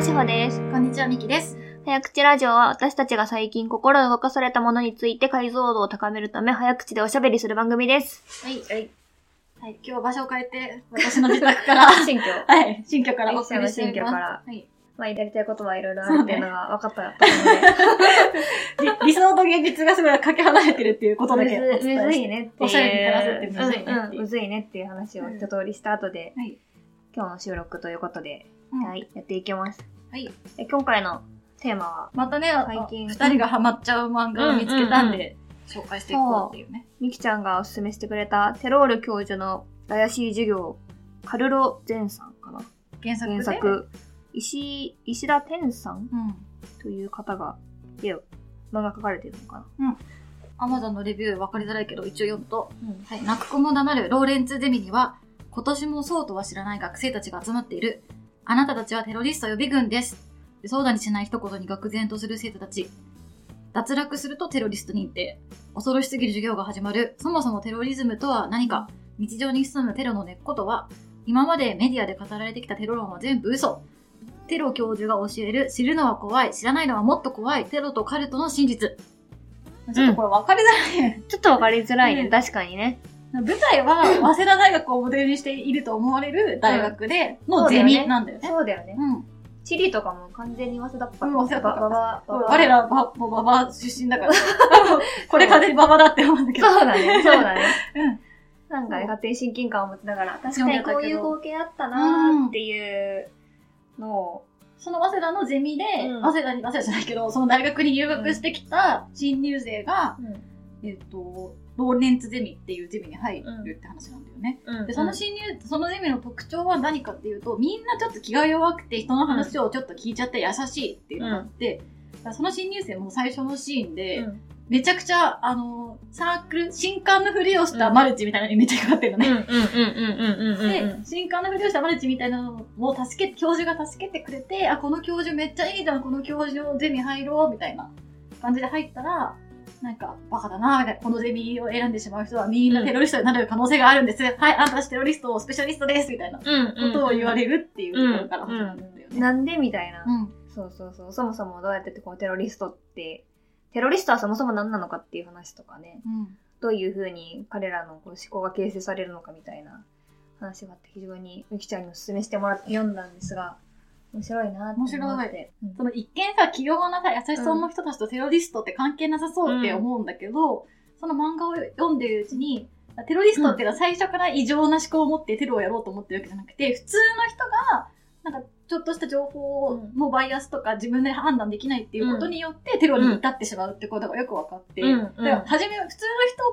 は、しほです。こんにちは、みきです。早口ラジオは私たちが最近心動かされたものについて解像度を高めるため早口でおしゃべりする番組です。はい。はい。はい、今日場所を変えて、私の自宅から、新居。はい、新居からお送りして新居。からはい。まあ、やりたいことはいろいろあるっていうのが分かったと思うので。理理想と現実がすごいかけ離れてるっていうことだけむずむずいねっていう。おしゃれに照らすってむずいねっていうむずいねっていう話を一通りした後で、はい。今日の収録ということで、うんはい、やっていきます。はい。え今回のテーマは、またね、最近二人がハマっちゃう漫画を見つけたんで、紹介していこうっていうね。みきちゃんがおすすめしてくれたテロール教授の怪しい授業、カルロ・ゼンさんかな？原作で？原作、石、石田天さん？うん。という方が、絵を、漫画描かれてるのかな？アマゾンのレビュー分かりづらいけど、一応読むと、うん。はい、泣く子も黙るローレンツゼミには、今年もそうとは知らない学生たちが集まっている。あなたたちはテロリスト予備軍です。そうだにしない一言に愕然とする生徒たち。脱落するとテロリスト認定。恐ろしすぎる授業が始まる。そもそもテロリズムとは何か日常に潜むテロの根っことは今までメディアで語られてきたテロ論は全部嘘。テロ教授が教える知るのは怖い、知らないのはもっと怖い、テロとカルトの真実。ちょっとこれ分かりづらいね。ちょっとわかりづらいね、うん確かにね。舞台は、早稲田大学をモデルにしていると思われる大学でのゼミなんだよね。そうだよね。うん。チリとかも完全に早稲田っぽかうん早稲田ったばばばば我らは、もうババ出身だから。これ完全にババだって思うんだけど。そうだね、そうだね。うん。なんかね、勝手に親近感を持ちながら、確かにこういう光景あったなーっていうのを、その早稲田のゼミで、うん早稲田に、早稲田じゃないけど、その大学に入学してきた新入生が、えっ、と、ローレンツゼミっていうゼミに入るって話なんだよね。うん。で、その新入、そのゼミの特徴は何かっていうと、みんなちょっと気が弱くて人の話をちょっと聞いちゃって優しいっていうのがあって、だからその新入生も最初のシーンで、うん。めちゃくちゃ、あの、サークル、新刊のふりをしたマルチみたいなのにめっちゃかかってるのうんうんね。うんうんうんうんでうん、新刊のふりをしたマルチみたいなのを助け、教授が助けてくれて、あ、この教授めっちゃいいじゃん、この教授のゼミ入ろう、みたいな感じで入ったら、なんか、バカだな、みたいな。このゼミを選んでしまう人はみんなテロリストになる可能性があるんです。はい、あんたたちテロリスト、スペシャリストです、みたいなこうんとを言われるっていうところから始まるんだよね。なんでみたいな。うん。そうそうそう。そもそもどうやってこうテロリストって、テロリストはそもそも何なのかっていう話とかね、うん。どういうふうに彼らのこう思考が形成されるのかみたいな話があって非常にゆきちゃんにお勧めしてもらって読んだんですが、面白いなって。面白い。うん。その一見さ、器用なさ、優しそうな人たちとテロリストって関係なさそうって思うんだけど、その漫画を読んでるうちに、テロリストっていうのは最初から異常な思考を持ってテロをやろうと思ってるわけじゃなくて、普通の人が、なんか、ちょっとした情報のバイアスとか自分で判断できないっていうことによってテロに至ってしまうってことがよく分かって、うん。うん。だから初め、普通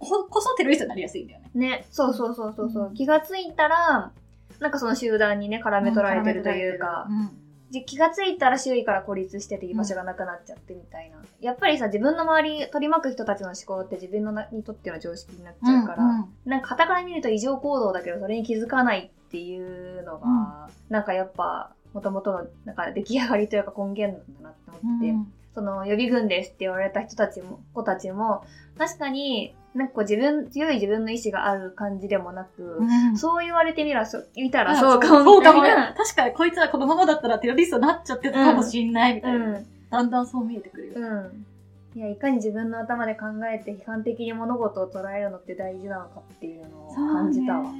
の人ここそテロリストになりやすいんだよね。ね、そうそうそうそうそう、うん。気がついたら、なんかその集団にね、絡め取られてるというか、うんで気がついたら周囲から孤立してて居場所がなくなっちゃってみたいな。やっぱりさ、自分の周り取り巻く人たちの思考って自分のなにとっての常識になっちゃうから、うんうん。なんか傍から見ると異常行動だけどそれに気づかないっていうのが、なんかやっぱ、もともとのなんか出来上がりというか根源なんだなって思ってて、うんその予備軍ですって言われた人たちも、子たちも、確かになんかこう自分、強い自分の意志がある感じでもなく、うんそう言われてみら、そ見たらあそうかもそうかも。確かにこいつはこのままだったらテロリストになっちゃってたかもしんないみたいな。うん。だんだんそう見えてくるよ。うん。いや、いかに自分の頭で考えて批判的に物事を捉えるのって大事なのかっていうのを感じたわ。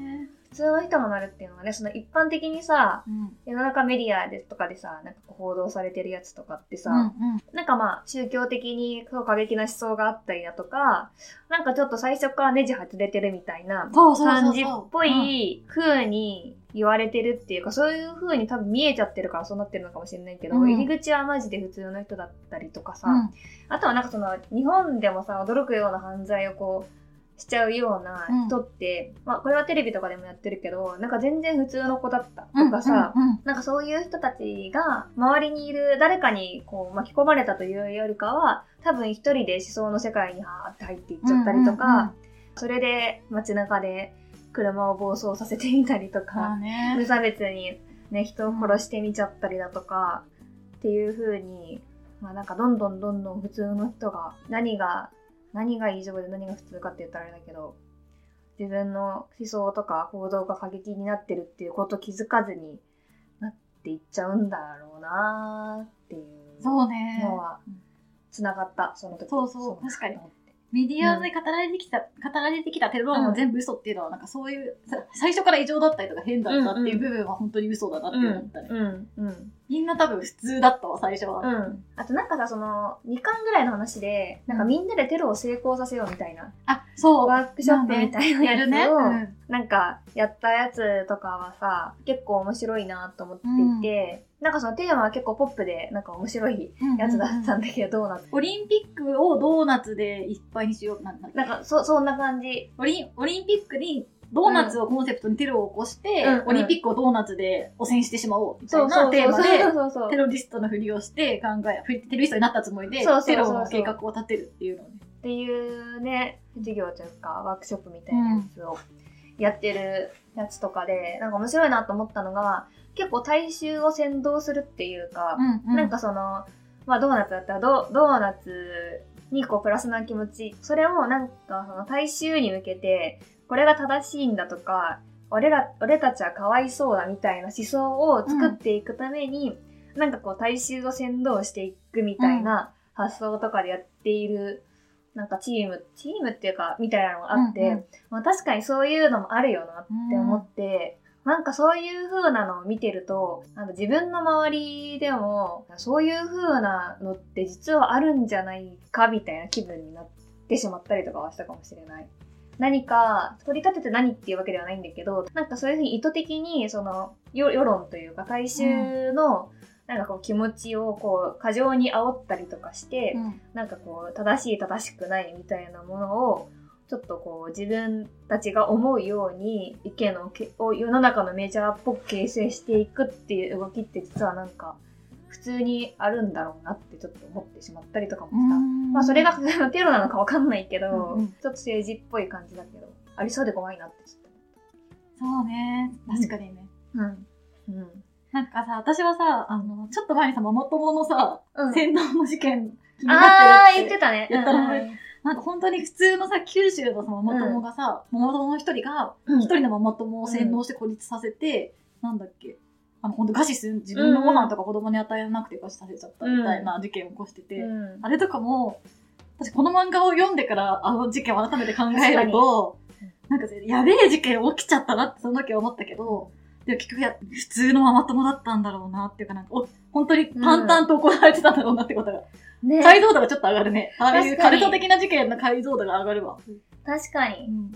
普通の人がなるっていうのはね、その一般的にさ、うん。世の中メディアでとかでさ、なんか報道されてるやつとかってさ、うんなんかまあ宗教的に過激な思想があったりだとか、なんかちょっと最初からネジ外れてるみたいな感じっぽい風に言われてるっていうか、そういう風に多分見えちゃってるからそうなってるのかもしれないけど、うん。入り口はマジで普通の人だったりとかさ、うん。あとはなんかその日本でもさ、驚くような犯罪をこう、しちゃうような人って、まあこれはテレビとかでもやってるけど、なんか全然普通の子だった。とかさ、うんうん。なんかそういう人たちが周りにいる誰かにこう巻き込まれたというよりかは、多分一人で思想の世界にはーって入っていっちゃったりとか、うんうんうんそれで街中で車を暴走させてみたりとまあか、ね。無差別にね、人を殺してみちゃったりだとか、っていう風に、まあなんかどんどんどんどん普通の人が何が、何が異常で何が普通かって言ったらあれだけど、自分の思想とか行動が過激になってるっていうことを気づかずになっっていっちゃうんだろうなーっていうそうね。のはつながった、その時。そうそう確かにメディアで語られてきた、語られてきたテロ論も全部嘘っていうのは、なんかそういう、さ最初から異常だったりとか変だったっていう部分は本当に嘘だなって思ったね。うん、うん、みんな多分普通だったわ、最初は。うん。あとなんかさ、その、2巻ぐらいの話で、なんかみんなでテロを成功させようみたいな、あ、そう。ワークショップみたいなやるね。やつを、うんなんか、やったやつとかはさ、結構面白いなと思っていて、なんかそのテーマは結構ポップで、なんか面白いやつだったんだけど、どうなってオリンピックをドーナツでいっぱいにしよう。なんなんか、そ、そんな感じ。オリン、オリンピックにドーナツをコンセプトにテロを起こして、うんオリンピックをドーナツで汚染してしまおうみたいうなテーマで、テロリストのふりをして考え、テロリストになったつもりで、テロの計画を立てるっていうのをね。っていうね、授業というか、ワークショップみたいなやつをやってるやつとかで、なんか面白いなと思ったのが、結構大衆を先導するっていうか、うんなんかその、まあドーナツだったらドドーナツにこうプラスな気持ち、それをなんかその大衆に向けて、これが正しいんだとか、俺ら、俺たちはかわいそうだみたいな思想を作っていくために、なんかこう大衆を先導していくみたいな発想とかでやっている、なんかチーム、チームっていうか、みたいなのがあって、うんうん。まあ確かにそういうのもあるよなって思って、なんかそういう風なのを見てると、なんか自分の周りでも、そういう風なのって実はあるんじゃないかみたいな気分になってしまったりとかはしたかもしれない。何か、取り立てて何っていうわけではないんだけど、なんかそういうふうに意図的に、その、よ世論というか、大衆の、なんかこう気持ちをこう、過剰に煽ったりとかして、うんなんかこう、正しい正しくないみたいなものを、ちょっとこう、自分たちが思うように意見をけを世の中のメジャーっぽく形成していくっていう動きって実はなんか、普通にあるんだろうなってちょっと思ってしまったりとかもした。まあそれが テロなのかわかんないけど、うんうんちょっと政治っぽい感じだけど、ありそうで怖いなってちょっそうね。確かにね。と。うん。うん。なんかさ、私はさ、あの、ちょっと前にさ、ママ友のさ、うん、洗脳の事件気にあなってるって。言ってたね。言ったのうんねなんか本当に普通のさ、九州のさ、ママ友がさ、ママ友の一人が、うん。一人のママ友を洗脳して孤立させて、なんだっけ、あの、本当餓死する、自分のご飯とか子供に与えなくて餓死させちゃったみたいな事件を起こしてて、うん。あれとかも、私この漫画を読んでからあの事件を改めて考えるとに、なんかやべえ事件起きちゃったなってその時は思ったけど、でも結局や、普通のママ友だったんだろうなっていうかなんか、お本当に淡々と行われてたんだろうなってことが、ね解像度がちょっと上がるね。ああいうカルト的な事件の解像度が上がるわ。確かに。うん。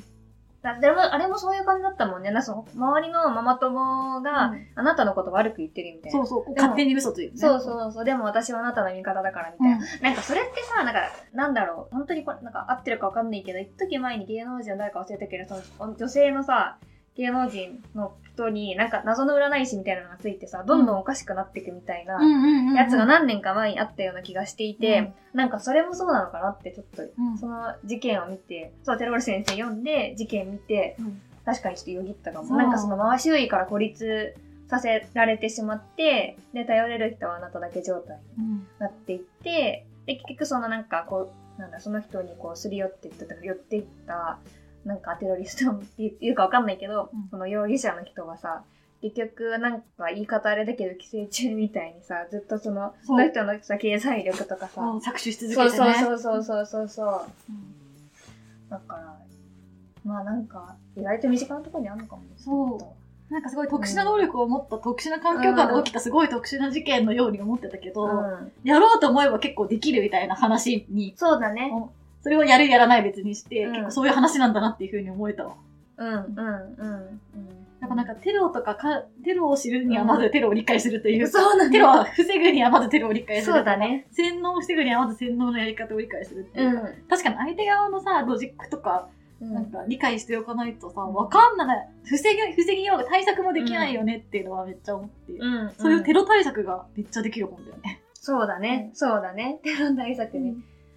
だでも、あれもそういう感じだったもんね。なんかその、周りのママ友が、うんあなたのこと悪く言ってるみたいな。そうそう、勝手に嘘ついてね。そうそうそう。でも私はあなたの味方だからみたいな。うん。なんかそれってさ、なんか、なんだろう。本当にこれ、なんか合ってるかわかんないけど、一時前に芸能人の誰か忘れたけど、その女性のさ、芸能人の人になんか謎の占い師みたいなのがついてさ、どんどんおかしくなっていくみたいな。やつが何年か前にあったような気がしていて、なんかそれもそうなのかなってちょっと、うんその事件を見て、そう、テロル先生読んで、事件見て、うん確かにちょっとよぎったかも。なんかその回し周囲から孤立させられてしまって、で、頼れる人はあなただけ状態にうん。なっていって、で、結局そのなんかこう、なんだ、その人にこうすり寄っていった、寄っていった、なんかテロリストっていうかわかんないけど、うんその容疑者の人がさ、結局なんか言い方あれだけど寄生虫みたいにさ、ずっとその、その人のさ、経済力とかさ、搾取し続けてね。そうそうそうそうそうだから、まあなんか、意外と身近なところにあるのかもね。そうなんかすごい特殊な能力を持った特殊な環境下で起きたすごい特殊な事件のように思ってたけど、うん。やろうと思えば結構できるみたいな話に、そうだね。それをやるやらない別にして、うん結構そういう話なんだなっていうふうに思えたわ。うん、うん、うん。うんやっぱなんかテロとかか、テロを知るにはまずテロを理解するというか、そうだね。テロは防ぐにはまずテロを理解する。そうだ。ね。洗脳を防ぐにはまず洗脳のやり方を理解するっていううか。ん。確かに相手側のさ、ロジックとか、うんなんか理解しておかないとさ、うんわかんない。防ぎ、防ぎようが対策もできないよねっていうのはめっちゃ思って。うん。そういうテロ。ロ対策がめっちゃできる本だよね。そうだね。そうだね。テロ対策ね。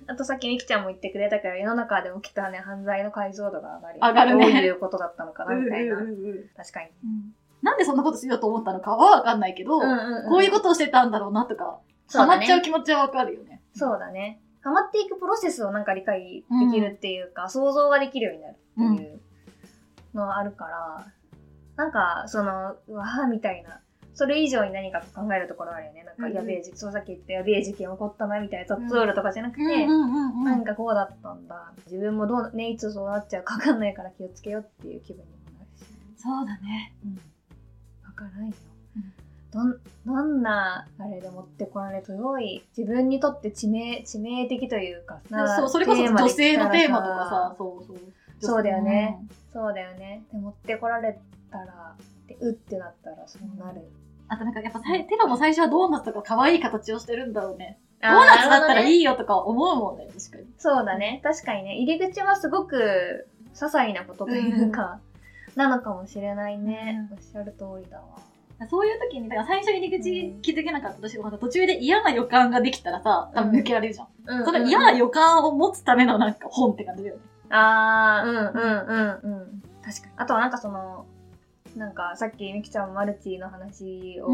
うんあとさっきみきちゃんも言ってくれたけど、世の中で起きたね、犯罪の解像度が上がる。上がるねどういうことだったのかな、みたいなうん。うんうん確かに。うんなんでそんなことしようと思ったのかはわかんないけど、んんこういうことをしてたんだろうなとか、ハマっちゃう気持ちはわかるよね。そうだね。ハマっていくプロセスをなんか理解できるっていうか、想像ができるようになるっていうのはあるから、なんか、その、うわーみたいな、それ以上に何か考えるところあるよね。なんかうんうんやべえ事件、そうさっき言ったやべえ事件起こったなみたいな、トールとかじゃなくて、うんうんなんかこうだったんだ。自分もどう、ね、いつそうなっちゃうかわかんないから気をつけようっていう気分にもなるし。そうだね。うん。わからんよ。うんどん、どんな、あれで持ってこられると、すごい、自分にとって致命、致命的というか、そう、それこそ女性のテーマとかさ、そうそう。そうだよね。そうだよね。で、持ってこられたら、で、うってなったら、そうなる。あとなんかやっぱテロも最初はドーナツとか可愛い形をしてるんだろうね。ドーナツだったらいいよとか思うもんね、確かに。そうだね。確かにね。入り口はすごく、些細なことというか、なのかもしれないね。うおっしゃる通りだわ。そういう時に、だから最初入り口気づけなかったとしても、途中で嫌な予感ができたらさ、多分抜けられるじゃん。うんその嫌な予感を持つためのなんか本って感じだよね。あー、うんうんうんうん。確かに。あとはなんかその、なんかさっきみきちゃんもマルチの話を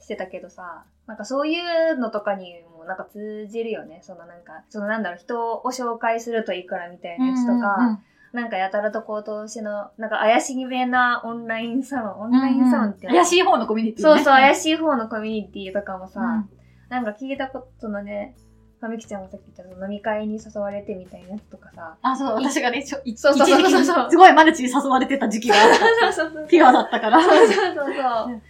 してたけどさ、なんかそういうのとかにもなんか通じるよね。そのなんか、そのなんだろう、人を紹介するといくらみたいなやつとか、なんかやたらとこう投資の、なんか怪しげなオンラインサロン、オンラインサロンっていうの？怪しい方のコミュニティ、そうそう、怪い。しい方のコミュニティとかもさ、うん。なんか聞いたことのね、まあみきちゃんもさっき言った飲み会に誘われてみたいなやつとかさ、あ、そう、私がね、ちょ一そうそうそうそうすごいマルチに誘われてた時期があった。そうそうそう。ピュアだったから。そうそうそうそう。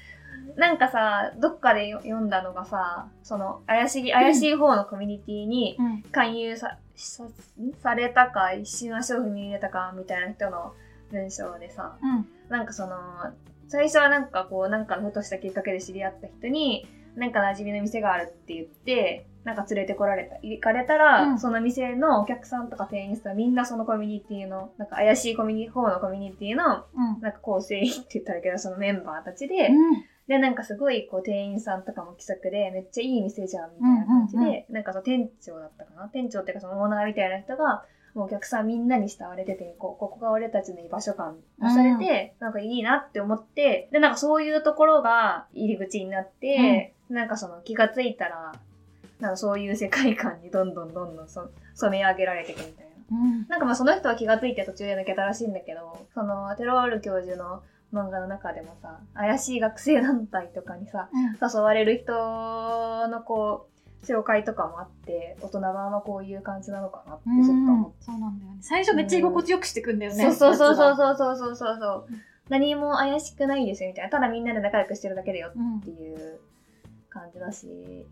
なんかさ、どっかで読んだのがさ、その、怪しい、怪しい方のコミュニティにうん。勧誘さ、さされたか、一瞬足を踏み入れたか、みたいな人の文章でさ、うん。なんかその、最初はなんかこう、なんかのふとしたきっかけで知り合った人に、なんか馴染みの店があるって言って、なんか連れてこられた、行かれたら、うん。その店のお客さんとか店員さんみんなそのコミュニティの、なんか怪しいコミュニ方のコミュニティの、うん。なんか構成員って言ったらけど、そのメンバーたちで、で、なんかすごいこう店員さんとかも気さくで、めっちゃいい店じゃんみたいな感じで、うんうん。なんかその店長だったかな？店長っていうかそのオーナーみたいな人が、もうお客さんみんなに慕われてて、こうここが俺たちの居場所感出されて、なんかいいなって思って、で、なんかそういうところが入り口になって、なんかその気がついたら、なんかそういう世界観にどんどんどんどんそ染め上げられていくみたいな。うん。なんかまあその人は気がついて途中で抜けたらしいんだけど、そのテロール教授の漫画の中でもさ、怪しい学生団体とかにさ、誘われる人のこう、紹介とかもあって、大人版はこういう感じなのかなってちょっと思っそうなんだよね。最初めっちゃ居心地よくしてくんだよて。ね。そうそうそうそうう。そうそうそうそう。何も怪しくないですよみたいな。ただみんなで仲良くしてるだけだよっうんていう感じだし、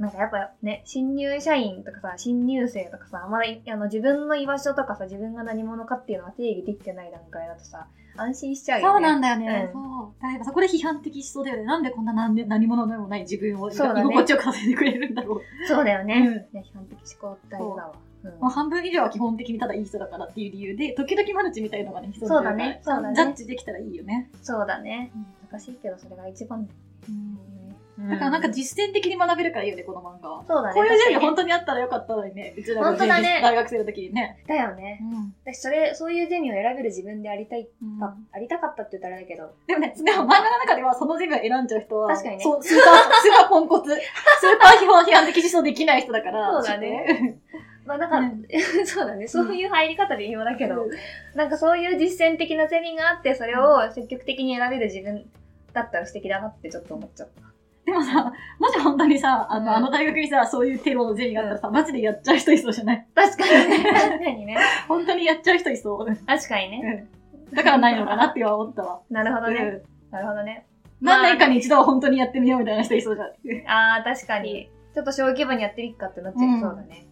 なんかやっぱね、新入社員とかさ、新入生とかさ、まだいあの自分の居場所とかさ、自分が何者かっていうのは定義できてない段階だとさ、安心しちゃうよね。そうなんだよね。うんそう。だからそこで批判的しそうだよね。なんでこんな何で何者でもない自分を居そうだね心地よくさせてくれるんだろう。そうだよね。いや批判的思考大事だわ。うんもう半分以上は基本的にただいい人だからっていう理由で、時々マルチみたいのがね、人そうだねそうだねジャッジできたらいいよね。そうだね。難しいけど、それが一番だよね。だからなんか実践的に学べるからいいよね、この漫画は。そうだね。こういうゼミ確かに本当にあったらよかったのにね。うちらが本当だね大学生の時にね。だよね。私、それ、そういうゼミを選べる自分でありたい、うんあありたかったって言ったらあれだけど、でもね、でも漫画の中ではそのゼミを選んじゃう人は、確かにねそう、スーパー、スーパーポンコツ、スーパー批判批判的思想できない人だから。そうだね まあなんか、うん そうだね、そういう入り方で微妙だけど、うんなんかそういう実践的なゼミがあって、それを積極的に選べる自分だったら素敵だなってちょっと思っちゃった。でもさ、もし本当にさ、あの、うんあの大学にさ、そういうテロのゼミがあったらさ、マジでやっちゃう人いそうじゃない？確かにね。確かにね。本当にやっちゃう人いそう。確かにね。うんだからないのかなっては思ったわ。なるほどね。うんなるほどね。何年かに一度は本当にやってみようみたいな人いそうじゃん。あー、確かに。ちょっと小規模にやってみっかってなっちゃいそうだね。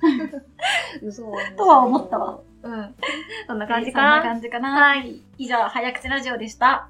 嘘とは思ったわ。うん。そんな感じそんなかな。感じかな。はい。以上、早口ラジオでした。